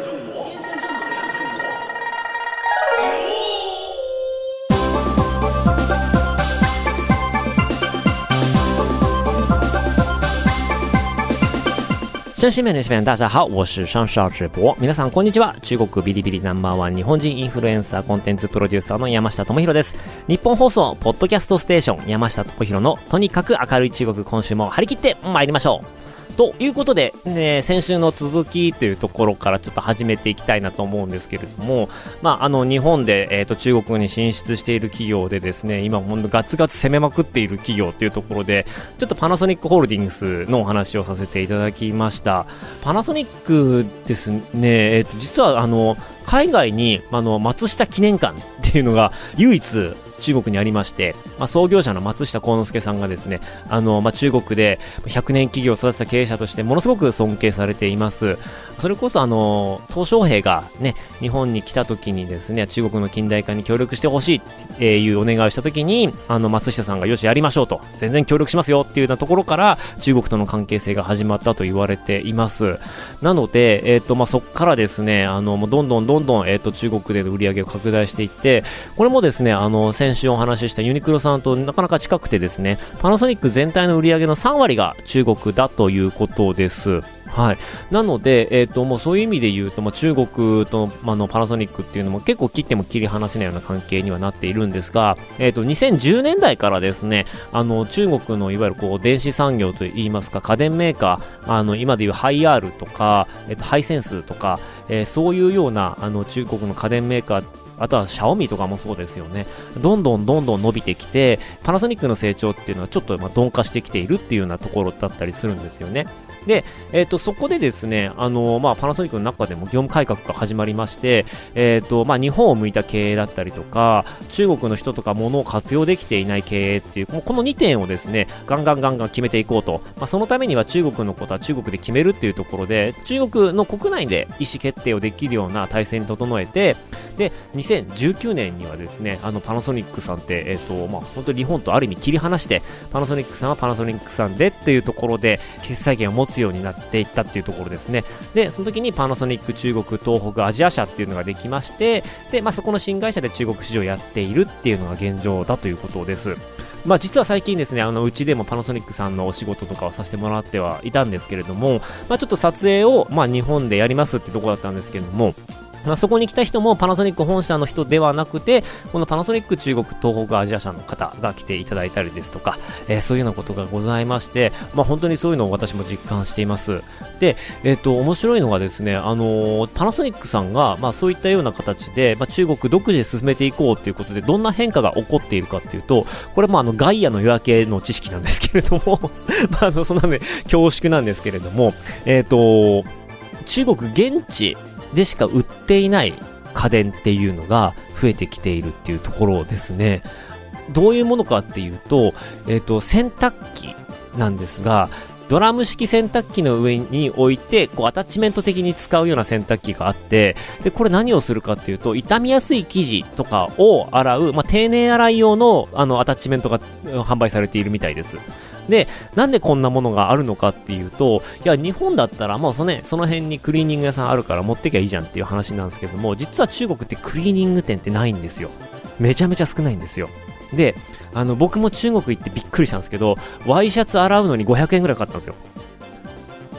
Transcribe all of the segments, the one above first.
真心面的面大家好，我是上少直播。皆さんこんにちは。中国ビリビリナンバーワン日本人インフルエンサーコンテンツプロデューサーの山下智博です。日本放送ポッドキャストステーション山下智博のとにかく明るい中国今週も張り切って参りましょう。ということで、ね、先週の続きというところからちょっと始めていきたいなと思うんですけれども、まあ、あの日本で、えーと、中国に進出している企業でですね今、本当ガツガツ攻めまくっている企業というところでちょっとパナソニックホールディングスのお話をさせていただきました。パナソニックですね、えーと、実はあの海外にあの松下記念館っていうのが唯一中国にありまして、まあ、創業者の松下幸之助さんがですね、あの、まあ、中国で100年企業を育てた経営者としてものすごく尊敬されています。それこそあの、鄧小平がね、日本に来た時にですね、中国の近代化に協力してほしいっていうお願いをした時に、あの、松下さんがよしやりましょうと、全然協力しますよっていうようなところから、中国との関係性が始まったと言われています。なので、えっ、ー、と、まあ、そこからですね、あの、もうどんどんどんどん、えっ、ー、と、中国での売り上げを拡大していって、これもですね、あの、先週お話ししたユニクロさんとなかなか近くてですね、パナソニック全体の売り上げの3割が中国だということです。はい。なので、えっ、ー、と、もうそういう意味で言うと、まあ、中国と、まあ、のパナソニックっていうのも結構切っても切り離せないような関係にはなっているんですが、えっ、ー、と、2010年代からですね、あの、中国のいわゆるこう、電子産業といいますか、家電メーカー、あの、今でいうハイアールとか、えっ、ー、と、ハイセンスとか、えそういうような、あの、中国の家電メーカーあとはシャオミとかもそうですよね。どんどんどんどん伸びてきて、パナソニックの成長っていうのはちょっとま鈍化してきているっていうようなところだったりするんですよね。で、えっ、ー、と、そこでですね、あのまあ、パナソニックの中でも業務改革が始まりまして、えっ、ー、と、まあ、日本を向いた経営だったりとか、中国の人とか物を活用できていない経営っていう、この2点をですね、ガンガンガンガン決めていこうと。まあ、そのためには中国のことは中国で決めるっていうところで、中国の国内で意思決定をできるような体制に整えて、で、2019年にはですね、あの、パナソニックさんって、えっ、と、まあ、本当に日本とある意味切り離して、パナソニックさんはパナソニックさんでっていうところで、決済権を持つようになっていったっていうところですね。で、その時にパナソニック中国、東北、アジア社っていうのができまして、で、まあ、そこの新会社で中国市場をやっているっていうのが現状だということです。まあ、実は最近ですね、あの、うちでもパナソニックさんのお仕事とかをさせてもらってはいたんですけれども、まあ、ちょっと撮影を、まあ、日本でやりますってとこだったんですけれども、まあ、そこに来た人もパナソニック本社の人ではなくて、このパナソニック中国東北アジア社の方が来ていただいたりですとか、えー、そういうようなことがございまして、まあ、本当にそういうのを私も実感しています。で、えっ、ー、と、面白いのがですね、あのー、パナソニックさんが、まあ、そういったような形で、まあ、中国独自で進めていこうということで、どんな変化が起こっているかっていうと、これもあの、ガイアの夜明けの知識なんですけれども まあ、あの、そんなね、恐縮なんですけれども、えっ、と、中国現地でしか売っていない家電っていうのが増えてきているっていうところですね。どういうものかっていうと、えっ、ー、と、洗濯機なんですが、ドラム式洗濯機の上に置いて、こう、アタッチメント的に使うような洗濯機があって、で、これ何をするかっていうと、傷みやすい生地とかを洗う、まあ、丁寧洗い用の、あの、アタッチメントが販売されているみたいです。で、なんでこんなものがあるのかっていうと、いや、日本だったら、もうその,、ね、その辺にクリーニング屋さんあるから持ってきゃいいじゃんっていう話なんですけども、実は中国ってクリーニング店ってないんですよ。めちゃめちゃ少ないんですよ。で、あの、僕も中国行ってびっくりしたんですけど、ワイシャツ洗うのに500円ぐらいかかったんですよ。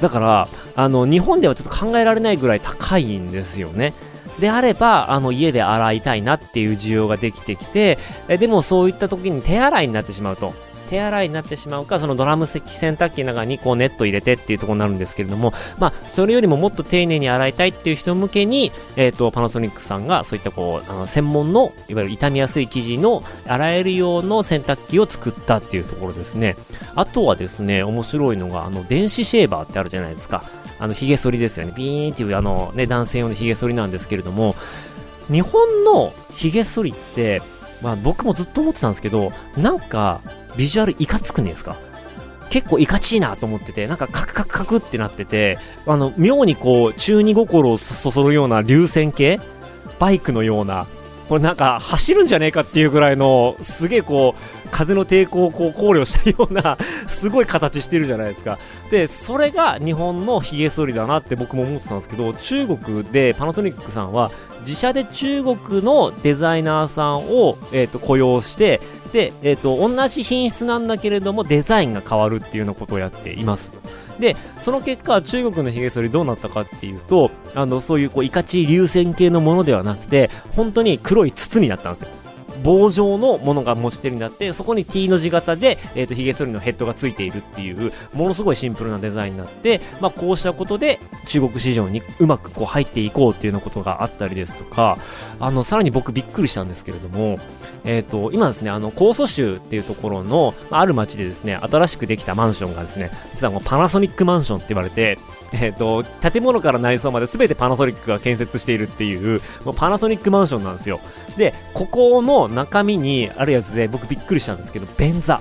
だから、あの、日本ではちょっと考えられないぐらい高いんですよね。であれば、あの、家で洗いたいなっていう需要ができてきて、えでもそういった時に手洗いになってしまうと。手洗いになってしまうか、そのドラム式洗濯機の中にこうネット入れてっていうところになるんですけれども、まあ、それよりももっと丁寧に洗いたいっていう人向けに、えっ、ー、と、パナソニックさんがそういったこう、あの、専門の、いわゆる傷みやすい生地の洗える用の洗濯機を作ったっていうところですね。あとはですね、面白いのが、あの、電子シェーバーってあるじゃないですか。あの、髭剃りですよね。ビーンっていう、あの、ね、男性用の髭剃りなんですけれども、日本の髭剃りって、まあ僕もずっと思ってたんですけど、なんか、ビジュアルいかつくねですか？結構いかちいなと思ってて、なんかカクカクカクってなってて、あの、妙にこう、中二心をそそるような流線形？バイクのような、これなんか走るんじゃねえかっていうぐらいの、すげえこう、風の抵抗をこう考慮したような すごい形してるじゃないですか。でそれが日本のひげ剃りだなって僕も思ってたんですけど中国でパナソニックさんは自社で中国のデザイナーさんを、えーと、雇用してで、えーと、同じ品質なんだけれどもデザインが変わるっていうようなことをやっています。でその結果中国のひげ剃りどうなったかっていうとあのそういうこういかち流線形のものではなくて本当に黒い筒になったんですよ。棒状のものが持ち手になって、そこに T の字型で、え、ー、と、髭剃りのヘッドがついているっていう、ものすごいシンプルなデザインになって、まあ、こうしたことで中国市場にうまくこう入っていこうっていうようなことがあったりですとか、あの、さらに僕びっくりしたんですけれども、えっ、ー、と、今ですね、あの、江蘇州っていうところの、ある町でですね、新しくできたマンションがですね、実はもうパナソニックマンションって言われて、えっ、ー、と、建物から内装まで全てパナソニックが建設しているっていう、もうパナソニックマンションなんですよ。で、ここの中身にあるやつで僕びっくりしたんですけど、便座。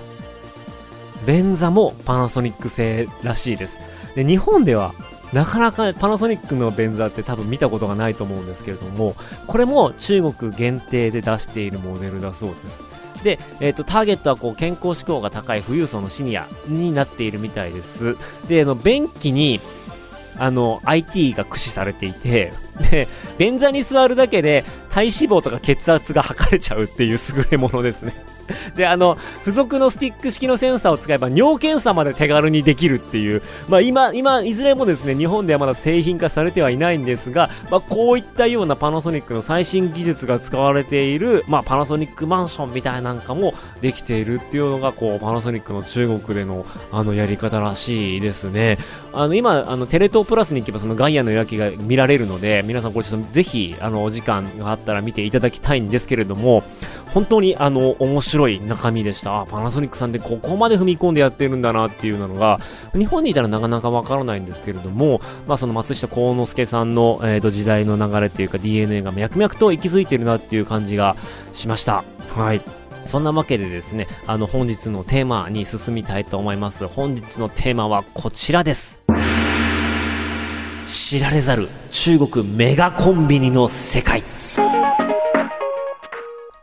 便座もパナソニック製らしいです。で、日本ではなかなかパナソニックの便座って多分見たことがないと思うんですけれども、これも中国限定で出しているモデルだそうです。で、えっ、ー、と、ターゲットはこう健康志向が高い富裕層のシニアになっているみたいです。で、あの、便器にあの、IT が駆使されていて、で、便座に座るだけで体脂肪とか血圧が測れちゃうっていう優れものですね。で、あの、付属のスティック式のセンサーを使えば尿検査まで手軽にできるっていう、まあ今、今、いずれもですね、日本ではまだ製品化されてはいないんですが、まあこういったようなパナソニックの最新技術が使われている、まあパナソニックマンションみたいなんかもできているっていうのが、こう、パナソニックの中国での、あの、やり方らしいですね。あの、今、あの、テレ東プラスに行けばそのガイアの夜景が見られるので、皆さんこれちょっとぜひ、あの、お時間があったら見ていただきたいんですけれども、本当にあの面白い中身でした。パナソニックさんでここまで踏み込んでやってるんだなっていうのが、日本にいたらなかなかわからないんですけれども、まあその松下幸之助さんの、えー、と時代の流れというか DNA が脈々と息づいてるなっていう感じがしました。はい。そんなわけでですね、あの本日のテーマに進みたいと思います。本日のテーマはこちらです。知られざる中国メガコンビニの世界。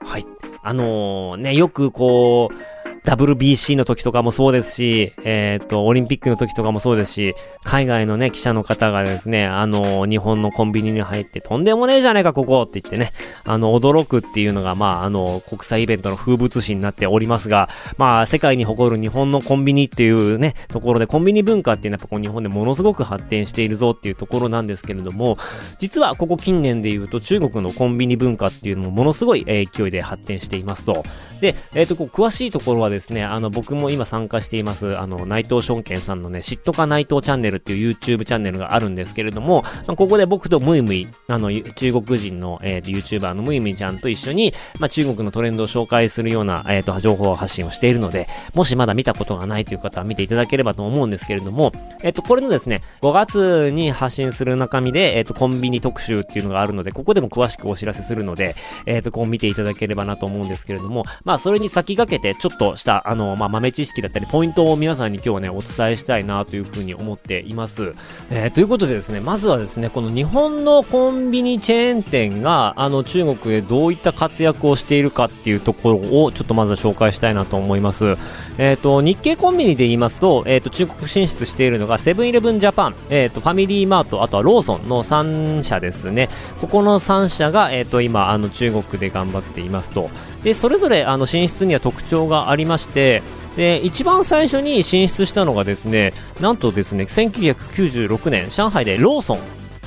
はい。あのー、ね、よくこう、WBC の時とかもそうですし、えっ、ー、と、オリンピックの時とかもそうですし、海外のね、記者の方がですね、あの、日本のコンビニに入って、とんでもねえじゃねえか、ここって言ってね、あの、驚くっていうのが、まあ、あの、国際イベントの風物詩になっておりますが、まあ、世界に誇る日本のコンビニっていうね、ところで、コンビニ文化っていうのはやっぱこう日本でものすごく発展しているぞっていうところなんですけれども、実はここ近年で言うと中国のコンビニ文化っていうのもものすごい勢いで発展していますと。で、えっ、ー、と、こう、詳しいところはですね、ですねあの、僕も今参加しています、あの、内藤証券さんのね、嫉妬か内藤チャンネルっていう YouTube チャンネルがあるんですけれども、ここで僕とムイムイ、あの、中国人の、えっ、ー、と、YouTuber のムイムイちゃんと一緒に、まあ、中国のトレンドを紹介するような、えっ、ー、と、情報発信をしているので、もしまだ見たことがないという方は見ていただければと思うんですけれども、えっ、と、これのですね、5月に発信する中身で、えっ、と、コンビニ特集っていうのがあるので、ここでも詳しくお知らせするので、えっ、と、こう見ていただければなと思うんですけれども、まあ、それに先駆けて、ちょっとした、あの、まあ、豆知識だったり、ポイントを皆さんに今日はね、お伝えしたいなというふうに思っています。えー、ということでですね、まずはですね、この日本のコンビニチェーン店が、あの、中国でどういった活躍をしているかっていうところを、ちょっとまずは紹介したいなと思います。えっ、ー、と、日系コンビニで言いますと、えっ、ー、と、中国進出しているのが、セブンイレブンジャパン、えっ、と、ファミリーマート、あとはローソンの3社ですね。ここの3社が、えっ、と、今、あの、中国で頑張っていますと。で、それぞれ、あの、進出には特徴がありまして、で一番最初に進出したのがですねなんとですね1996年上海でローソン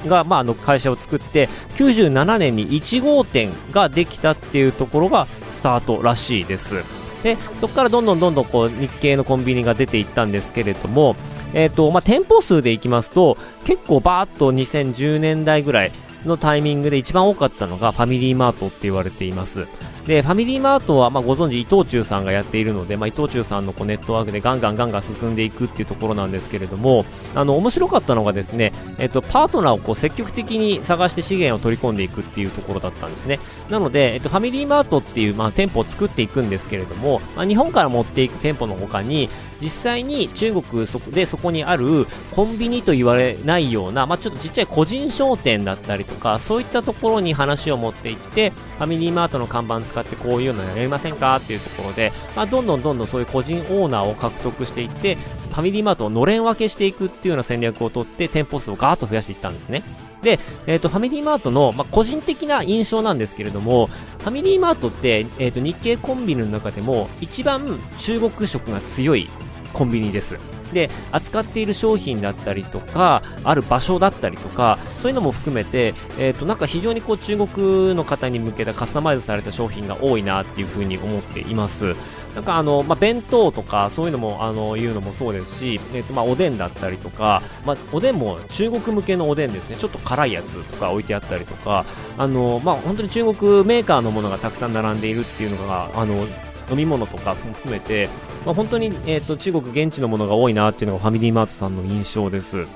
が、まあ、あの会社を作って97年に1号店ができたっていうところがスタートらしいです。でそこからどんどんどんどんこう日系のコンビニが出ていったんですけれども、えーとまあ、店舗数でいきますと結構バーッと2010年代ぐらいのタイミングで一番多かったのがファミリーマートって言われています。で、ファミリーマートは、まあ、ご存知、伊藤忠さんがやっているので、まあ、伊藤忠さんのこうネットワークでガンガンガンガン進んでいくっていうところなんですけれども、あの、面白かったのがですね、えっと、パートナーをこう積極的に探して資源を取り込んでいくっていうところだったんですね。なので、えっと、ファミリーマートっていう、まあ、店舗を作っていくんですけれども、まあ、日本から持っていく店舗の他に、実際に中国でそこにあるコンビニと言われないような、まあ、ちょっとちっちゃい個人商店だったりとかそういったところに話を持っていってファミリーマートの看板使ってこういうのやりませんか？っていうところで、まあ、どんどんどんどんそういう個人オーナーを獲得していって、ファミリーマートをのれん分けしていくっていうような戦略をとって、店舗数をガーッと増やしていったんですね。で、えっ、ー、と、ファミリーマートの、まあ、個人的な印象なんですけれども、ファミリーマートって、えっ、ー、と、日系コンビニの中でも、一番中国色が強いコンビニです。で、扱っている商品だったりとか、ある場所だったりとか、そういうのも含めて、えっ、ー、と、なんか非常にこう中国の方に向けたカスタマイズされた商品が多いなっていうふうに思っています。なんかあの、まあ、弁当とかそういうのもあのいうのもそうですし、えーとまあ、おでんだったりとか、まあ、おでんも中国向けのおでんですねちょっと辛いやつとか置いてあったりとかあの、まあ、本当に中国メーカーのものがたくさん並んでいるっていうのがあの飲み物とかも含めて、まあ、本当に、えーと中国現地のものが多いなっていうのがファミリーマートさんの印象です。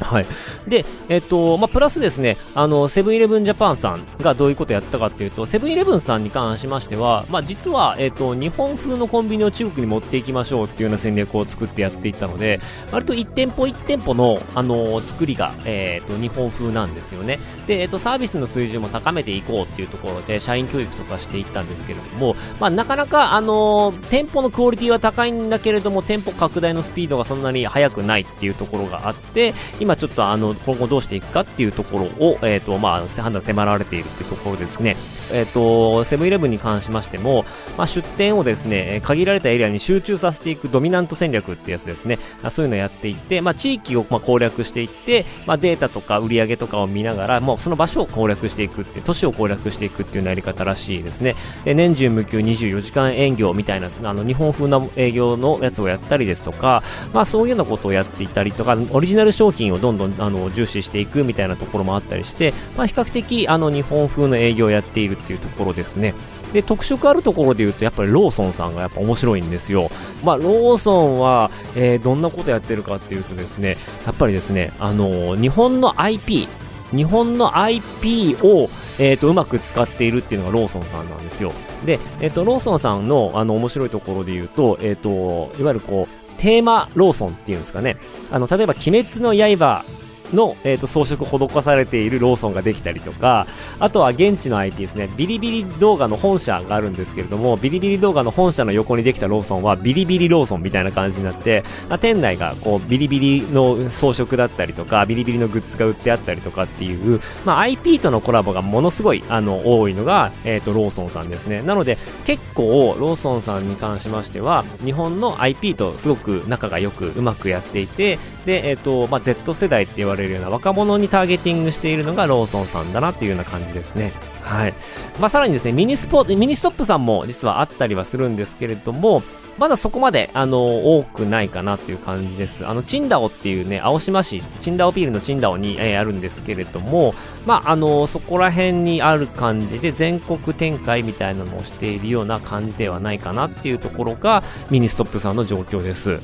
はい。で、えっと、まあ、プラスですね、あの、セブンイレブンジャパンさんがどういうことをやったかっていうと、セブンイレブンさんに関しましては、まあ、実は、えっと、日本風のコンビニを中国に持っていきましょうっていうような戦略を作ってやっていったので、割と1店舗1店舗の、あの、作りが、えっと、日本風なんですよね。で、えっと、サービスの水準も高めていこうっていうところで、社員教育とかしていったんですけれども、まあ、なかなか、あの、店舗のクオリティは高いんだけれども、店舗拡大のスピードがそんなに速くないっていうところがあって、今今ちょっとあの、今後どうしていくかっていうところを、えっ、ー、と、まあ、判断迫られているっていうところですね。えっ、ー、と、セブンイレブンに関しましても、まあ、出店をですね、限られたエリアに集中させていくドミナント戦略ってやつですね。そういうのをやっていって、まあ、地域をまあ攻略していって、まあ、データとか売り上げとかを見ながら、もうその場所を攻略していくって、都市を攻略していくっていうやり方らしいですね。で、年中無休24時間営業みたいな、あの、日本風な営業のやつをやったりですとか、まあ、そういうようなことをやっていたりとか、オリジナル商品をどんどん、あの、重視していくみたいなところもあったりして、まあ、比較的あの日本風の営業をやっているっていうところですね。で、特色あるところで言うと、やっぱりローソンさんがやっぱ面白いんですよ。まあ、ローソンは、えー、どんなことやってるかっていうとですね、やっぱりですね、あのー、日本の IP、日本の IP を、えーと、うまく使っているっていうのがローソンさんなんですよ。で、えーと、ローソンさんのあの面白いところで言うと,、えーと、いわゆるこうテーマローソンっていうんですかね。あの例えば「鬼滅の刃」の、えーと、装飾施されているローソンができたりとかあとは現地の IT ですね。ビリビリ動画の本社があるんですけれどもビリビリ動画の本社の横にできたローソンはビリビリローソンみたいな感じになって、まあ、店内がこうビリビリの装飾だったりとかビリビリのグッズが売ってあったりとかっていう、まあ、IP とのコラボがものすごいあの多いのが、えーと、ローソンさんですね。なので結構ローソンさんに関しましては日本の IP とすごく仲が良くうまくやっていてで、えーとまあ、Z 世代って言われるような若者にターゲティングしているのがローソンさんだなっていうような感じですね。はい。まあ、さらにですね、ミニスポミニストップさんも実はあったりはするんですけれども、まだそこまで、あの、多くないかなっていう感じです。あの、チンダオっていうね、青島市、チンダオビールのチンダオに、えー、あるんですけれども、まあ、あの、そこら辺にある感じで、全国展開みたいなのをしているような感じではないかなっていうところが、ミニストップさんの状況です。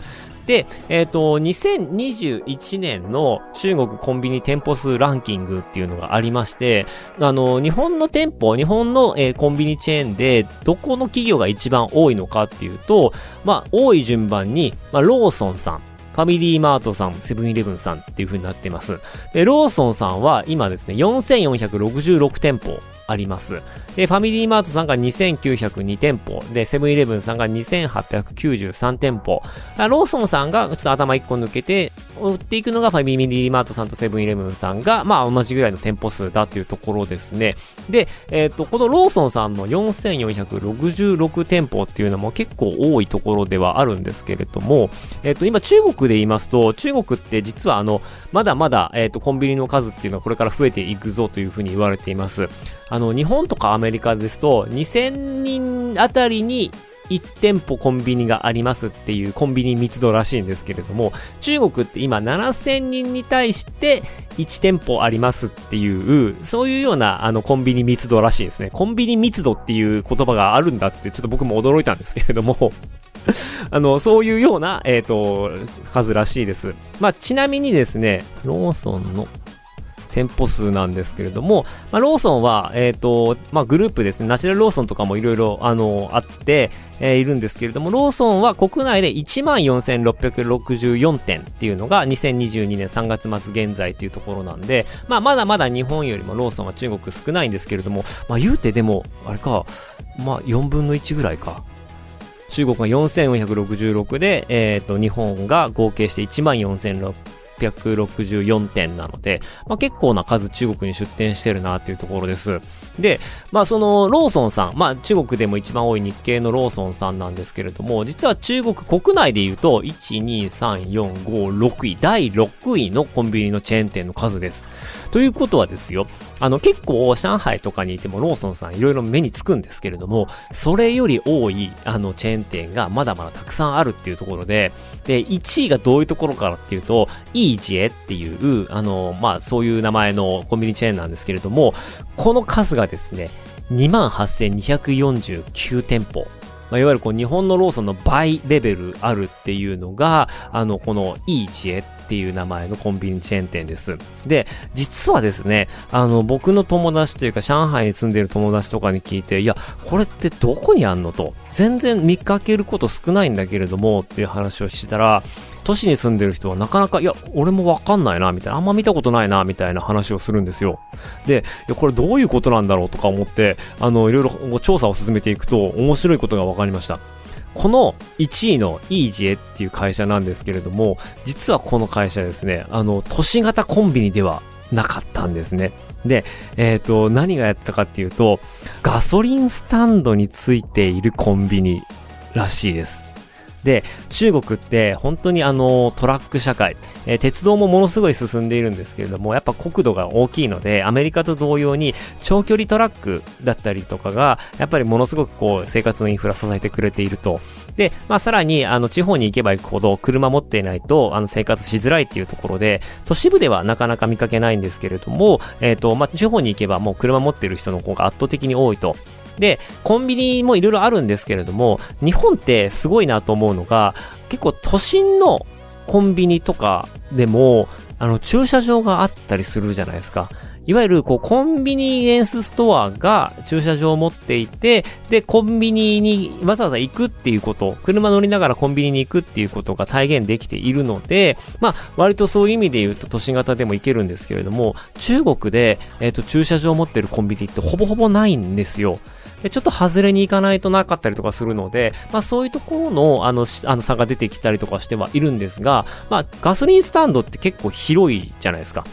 で、えっ、ー、と、2021年の中国コンビニ店舗数ランキングっていうのがありまして、あの、日本の店舗、日本の、えー、コンビニチェーンで、どこの企業が一番多いのかっていうと、まあ、多い順番に、まあ、ローソンさん、ファミリーマートさん、セブンイレブンさんっていう風になってます。で、ローソンさんは今ですね、4466店舗あります。で、ファミリーマートさんが2902店舗、で、セブンイレブンさんが2893店舗、ローソンさんがちょっと頭1個抜けて、売っていくのがファミリーマートさんとセブンイレブンさんが、まあ同じぐらいの店舗数だっていうところですね。で、えっ、ー、と、このローソンさんの4466店舗っていうのも結構多いところではあるんですけれども、えっ、ー、と、今中国で言いますと、中国って実はあの、まだまだ、えっ、ー、と、コンビニの数っていうのはこれから増えていくぞというふうに言われています。あの、日本とかアメリカですと、2000人あたりに1店舗コンビニがありますっていうコンビニ密度らしいんですけれども、中国って今7000人に対して1店舗ありますっていう、そういうようなあのコンビニ密度らしいですね。コンビニ密度っていう言葉があるんだってちょっと僕も驚いたんですけれども あの、そういうような、えっ、ー、と、数らしいです。まあ、ちなみにですね、ローソンの店舗数なんですけれども、まあ、ローソンは、えっ、ー、と、まあ、グループですね、ナチュラルローソンとかもいろいろ、あの、あって、えー、いるんですけれども、ローソンは国内で14,664店っていうのが2022年3月末現在っていうところなんで、まあ、まだまだ日本よりもローソンは中国少ないんですけれども、まあ、言うてでも、あれか、まあ、4分の1ぐらいか。中国が4466で、えっ、ー、と、日本が合計して14,664 864点なので、まあ、結構な数中国に出店してるなっていうところです。で、まあそのローソンさん、まあ中国でも一番多い日系のローソンさんなんですけれども、実は中国国内で言うと、1、2、3、4、5、6位、第6位のコンビニのチェーン店の数です。ということはですよ、あの結構上海とかにいてもローソンさんいろいろ目につくんですけれども、それより多いあのチェーン店がまだまだたくさんあるっていうところで、で、1位がどういうところからっていうと、イージエっていう、あの、まあそういう名前のコンビニチェーンなんですけれども、この数がですね、28,249店舗。まあ、いわゆるこう日本のローソンの倍レベルあるっていうのが、あの、このいい知恵っていう名前のコンビニチェーン店です。で、実はですね、あの、僕の友達というか上海に住んでる友達とかに聞いて、いや、これってどこにあんのと、全然見かけること少ないんだけれどもっていう話をしたら、都市に住んでる人はなかなか、いや、俺もわかんないな、みたいな、あんま見たことないな、みたいな話をするんですよ。で、いや、これどういうことなんだろうとか思って、あの、いろいろ調査を進めていくと、面白いことが分かりました。この1位のイージエっていう会社なんですけれども、実はこの会社ですね、あの、都市型コンビニではなかったんですね。で、えっ、ー、と、何がやったかっていうと、ガソリンスタンドについているコンビニらしいです。で、中国って本当にあのトラック社会、えー、鉄道もものすごい進んでいるんですけれども、やっぱ国土が大きいので、アメリカと同様に長距離トラックだったりとかが、やっぱりものすごくこう生活のインフラ支えてくれていると。で、まあさらにあの地方に行けば行くほど車持っていないとあの生活しづらいっていうところで、都市部ではなかなか見かけないんですけれども、えっ、ー、と、まあ地方に行けばもう車持ってる人の方が圧倒的に多いと。で、コンビニもいろいろあるんですけれども、日本ってすごいなと思うのが、結構都心のコンビニとかでも、あの、駐車場があったりするじゃないですか。いわゆる、こう、コンビニエンスストアが駐車場を持っていて、で、コンビニにわざわざ行くっていうこと、車乗りながらコンビニに行くっていうことが体現できているので、まあ、割とそういう意味で言うと都市型でも行けるんですけれども、中国で、えっ、ー、と、駐車場を持ってるコンビニってほぼほぼないんですよ。でちょっと外れに行かないとなかったりとかするので、まあそういうところのあのあの差が出てきたりとかしてはいるんですが、まあガソリンスタンドって結構広いじゃないですか。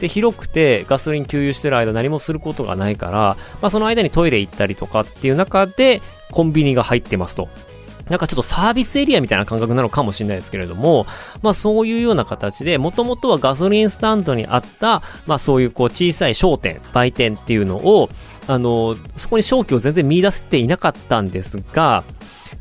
で、広くてガソリン給油してる間何もすることがないから、まあその間にトイレ行ったりとかっていう中でコンビニが入ってますと。なんかちょっとサービスエリアみたいな感覚なのかもしれないですけれども、まあそういうような形で、もともとはガソリンスタンドにあった、まあそういうこう小さい商店、売店っていうのを、あの、そこに商機を全然見出せていなかったんですが、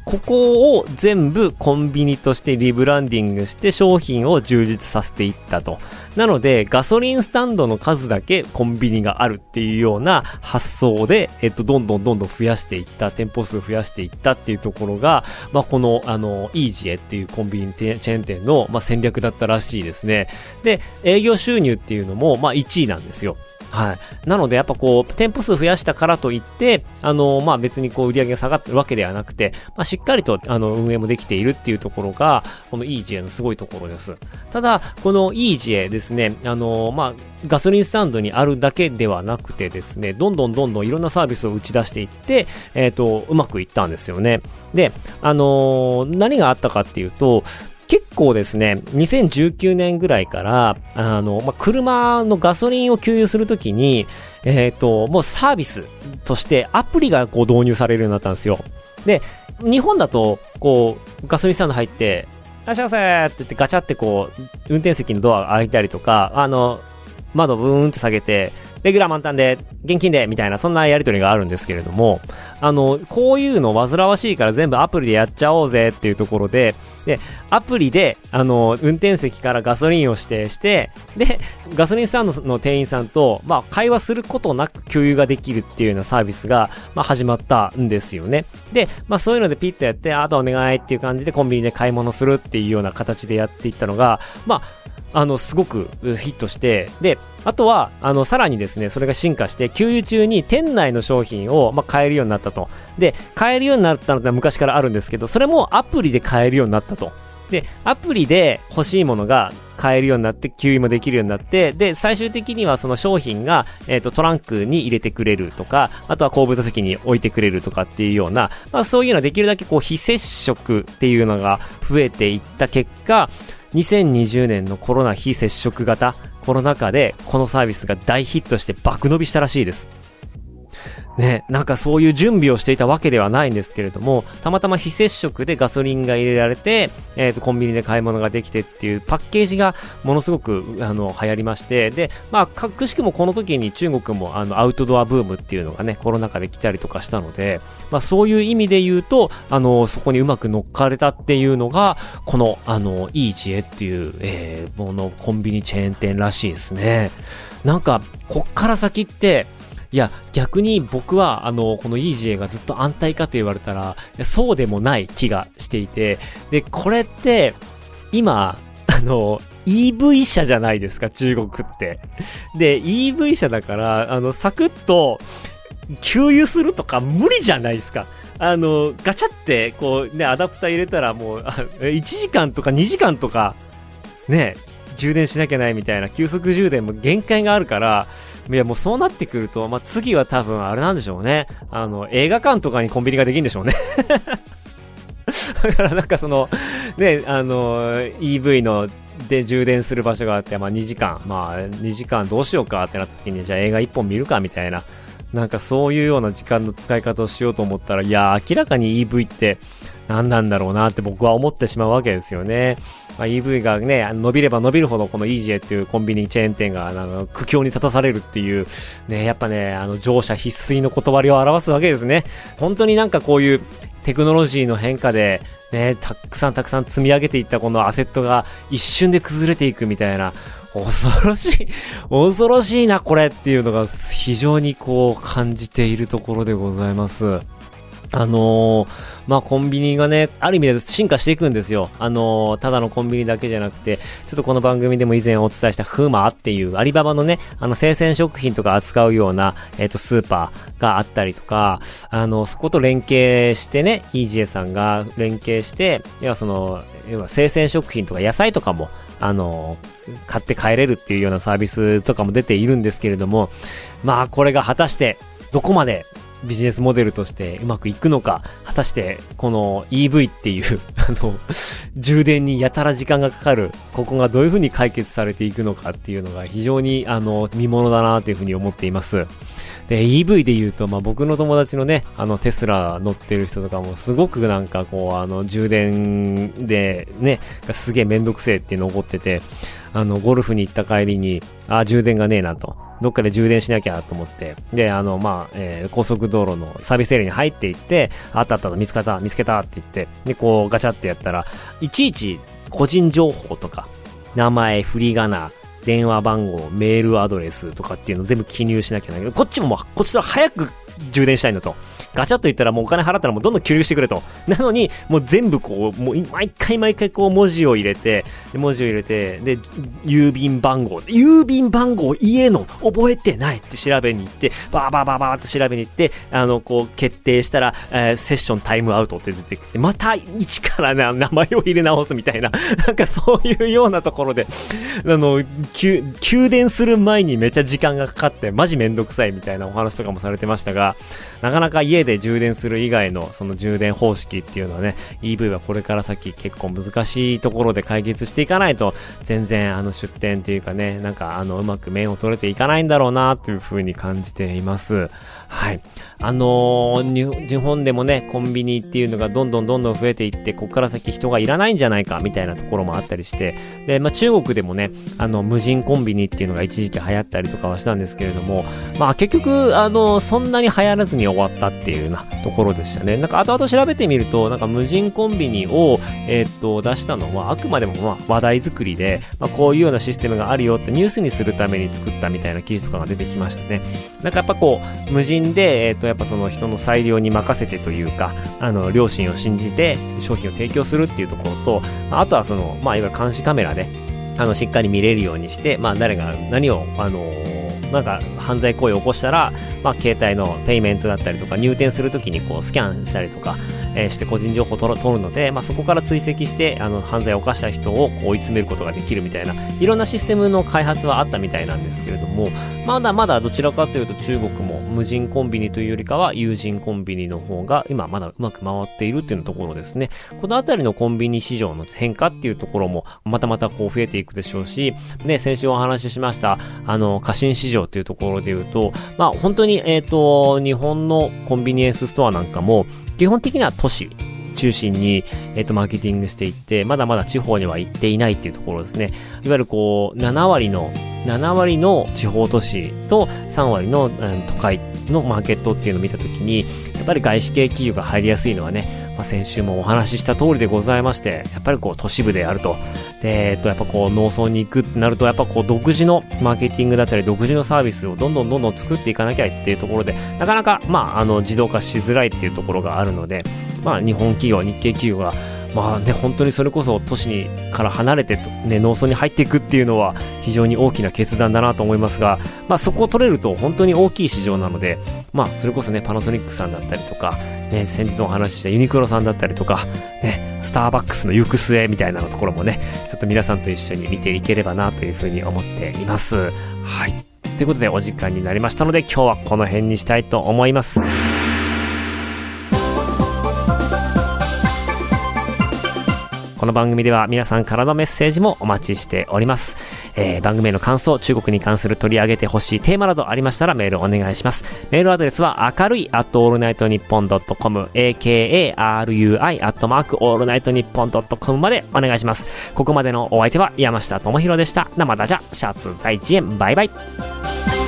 ここを全部コンビニとしてリブランディングして商品を充実させていったと。なので、ガソリンスタンドの数だけコンビニがあるっていうような発想で、えっと、どんどんどんどん増やしていった、店舗数増やしていったっていうところが、まあ、この、あの、イージエっていうコンビニチェーン店の、まあ、戦略だったらしいですね。で、営業収入っていうのも、まあ、1位なんですよ。はい。なので、やっぱこう、店舗数増やしたからといって、あの、まあ、別にこう、売り上げが下がってるわけではなくて、まあ、しっかりと、あの、運営もできているっていうところが、この EJ のすごいところです。ただ、この EJ ですね、あの、まあ、ガソリンスタンドにあるだけではなくてですね、どんどんどんどんいろんなサービスを打ち出していって、えっ、ー、と、うまくいったんですよね。で、あの、何があったかっていうと、結構ですね、2019年ぐらいから、あの、まあ、車のガソリンを給油するときに、えっ、ー、と、もうサービスとしてアプリがこう導入されるようになったんですよ。で、日本だと、こう、ガソリンスタンド入って、いらっしゃいませって言ってガチャってこう、運転席のドア開いたりとか、あの、窓ブーンって下げて、レギュラー満タンで、現金で、みたいな、そんなやりとりがあるんですけれども、あの、こういうの煩わしいから全部アプリでやっちゃおうぜっていうところで、で、アプリで、あの、運転席からガソリンを指定して、で、ガソリンスタンドの店員さんと、まあ、会話することなく給油ができるっていうようなサービスが、まあ、始まったんですよね。で、まあ、そういうのでピッとやって、あとお願いっていう感じでコンビニで買い物するっていうような形でやっていったのが、まあ、あの、すごくヒットして、で、あとは、あの、さらにですね、それが進化して、給油中に店内の商品を、まあ、買えるようになったと。で、買えるようになったのは昔からあるんですけど、それもアプリで買えるようになったと。で、アプリで欲しいものが買えるようになって、給油もできるようになって、で、最終的にはその商品が、えっ、ー、と、トランクに入れてくれるとか、あとは後部座席に置いてくれるとかっていうような、まあそういうのはできるだけこう非接触っていうのが増えていった結果、2020年のコロナ非接触型コロナ禍でこのサービスが大ヒットして爆伸びしたらしいです。ね、なんかそういう準備をしていたわけではないんですけれども、たまたま非接触でガソリンが入れられて、えっ、ー、と、コンビニで買い物ができてっていうパッケージがものすごく、あの、流行りまして、で、まあ、かくしくもこの時に中国もあの、アウトドアブームっていうのがね、コロナ禍で来たりとかしたので、まあ、そういう意味で言うと、あの、そこにうまく乗っかれたっていうのが、この、あの、いい知恵っていう、えー、もの、コンビニチェーン店らしいですね。なんか、こっから先って、いや、逆に僕は、あの、この EJ がずっと安泰かと言われたら、そうでもない気がしていて、で、これって、今、あの、EV 車じゃないですか、中国って。で、EV 車だから、あの、サクッと、給油するとか無理じゃないですか。あの、ガチャって、こうね、アダプター入れたらもう、1時間とか2時間とか、ね、充電しなきゃないみたいな、急速充電も限界があるから、いや、もうそうなってくると、まあ、次は多分あれなんでしょうね。あの、映画館とかにコンビニができるんでしょうね。だからなんかその、ね、あの、EV ので充電する場所があって、まあ2時間、まあ2時間どうしようかってなった時に、じゃあ映画1本見るかみたいな。なんかそういうような時間の使い方をしようと思ったら、いや、明らかに EV って何なんだろうなって僕は思ってしまうわけですよね。まあ、EV がね、伸びれば伸びるほどこの EJ っていうコンビニチェーン店がなんか苦境に立たされるっていう、ね、やっぱね、あの乗車必須の断りを表すわけですね。本当になんかこういうテクノロジーの変化で、ね、たくさんたくさん積み上げていったこのアセットが一瞬で崩れていくみたいな、恐ろしい、恐ろしいな、これっていうのが非常にこう感じているところでございます。あのー、まあ、コンビニがね、ある意味で進化していくんですよ。あのー、ただのコンビニだけじゃなくて、ちょっとこの番組でも以前お伝えしたフーマーっていうアリババのね、あの、生鮮食品とか扱うような、えっ、ー、と、スーパーがあったりとか、あの、そこと連携してね、EGA さんが連携して、要はその、要は生鮮食品とか野菜とかも、あの、買って帰れるっていうようなサービスとかも出ているんですけれども、まあ、これが果たして、どこまでビジネスモデルとしてうまくいくのか、果たしてこの EV っていう あの、充電にやたら時間がかかる、ここがどういう風に解決されていくのかっていうのが非常にあの、見物だなという風に思っています。で、EV で言うと、まあ、僕の友達のね、あの、テスラ乗ってる人とかも、すごくなんかこう、あの、充電で、ね、すげえめんどくせえって残ってて、あの、ゴルフに行った帰りに、あ、充電がねえなと。どっかで充電しなきゃと思って、で、あの、まあ、えー、高速道路のサービスエリアに入っていって、あったあったと見つけた、見つけたって言って、で、こうガチャってやったら、いちいち個人情報とか、名前、振り仮名、電話番号、メールアドレスとかっていうの全部記入しなきゃいけない。けど、こっちももう、こっちと早く充電したいんだと。ガチャッと言ったらもうお金払ったらもうどんどん給油してくれと。なのに、もう全部こう、もう毎回毎回こう文字を入れて、文字を入れて、で、郵便番号、郵便番号家の覚えてないって調べに行って、バーバーバーバーって調べに行って、あの、こう決定したら、えー、セッションタイムアウトって出てきて、また一からね、名前を入れ直すみたいな、なんかそういうようなところで、あの、給電する前にめっちゃ時間がかかって、マジめんどくさいみたいなお話とかもされてましたが、なかなか家で充電する以外のその充電方式っていうのはね、EV はこれから先結構難しいところで解決していかないと、全然あの出店っていうかね、なんかあのうまく面を取れていかないんだろうなというふうに感じています。はい。あのー、日本でもね、コンビニっていうのがどんどんどんどん増えていって、ここから先人がいらないんじゃないかみたいなところもあったりして、で、まあ中国でもね、あの、無人コンビニっていうのが一時期流行ったりとかはしたんですけれども、まあ結局、あの、そんなに流行らずに終わったっていうようなところでしたね。なんか後々調べてみると、なんか無人コンビニを、えー、っと、出したのは、あくまでもまあ話題作りで、まあこういうようなシステムがあるよってニュースにするために作ったみたいな記事とかが出てきましたね。なんかやっぱこう、無人で、えー、っと、やっぱその人の裁量に任せてというか、あの、良心を信じて商品を提供するっていうところと、あとはその、まあ、いわゆる監視カメラで、あの、しっかり見れるようにして、まあ、誰が何を、あのなんか犯罪行為を起こしたら、まあ、携帯のペイメントだったりとか入店するときにこうスキャンしたりとか、えー、して個人情報を取るので、まあ、そこから追跡してあの犯罪を犯した人をこう追い詰めることができるみたいないろんなシステムの開発はあったみたいなんですけれどもまだまだどちらかというと中国も無人コンビニというよりかは有人コンビニの方が今まだうまく回っているっていうところですね。このあたりのコンビニ市場の変化っていうところもまたまたこう増えていくでしょうしね先週お話ししましたあの過信市場っていうところで言うとまあ本当にえっ、ー、と日本のコンビニエンスストアなんかも基本的には都市中心に、えっ、と、マーケティングしていって、まだまだ地方には行っていないっていうところですね。いわゆるこう、7割の、7割の地方都市と3割の、うん、都会のマーケットっていうのを見たときに、やっぱり外資系企業が入りやすいのはね、まあ、先週もお話しした通りでございまして、やっぱりこう都市部であると。で、えっと、やっぱこう農村に行くってなると、やっぱこう独自のマーケティングだったり、独自のサービスをどんどんどんどん作っていかなきゃっていうところで、なかなか、まあ、あの、自動化しづらいっていうところがあるので、まあ、日本企業、日系企業が、まあね、本当にそれこそ都市にから離れて、ね、農村に入っていくっていうのは非常に大きな決断だなと思いますが、まあ、そこを取れると本当に大きい市場なので、まあ、それこそね、パナソニックさんだったりとか、ね、先日お話ししたユニクロさんだったりとか、ね、スターバックスの行く末みたいなところもね、ちょっと皆さんと一緒に見ていければなというふうに思っています。はい。ということでお時間になりましたので今日はこの辺にしたいと思います。この番組では皆さんからのメッセージもお待ちしております。えー、番組への感想、中国に関する取り上げてほしいテーマなどありましたらメールお願いします。メールアドレスは明るい at allnightnippon.com akarui アットマークオールナイトニッポンドットコムまでお願いします。ここまでのお相手は山下智博でした。生だじゃ、シャツ在地園、バイバイ。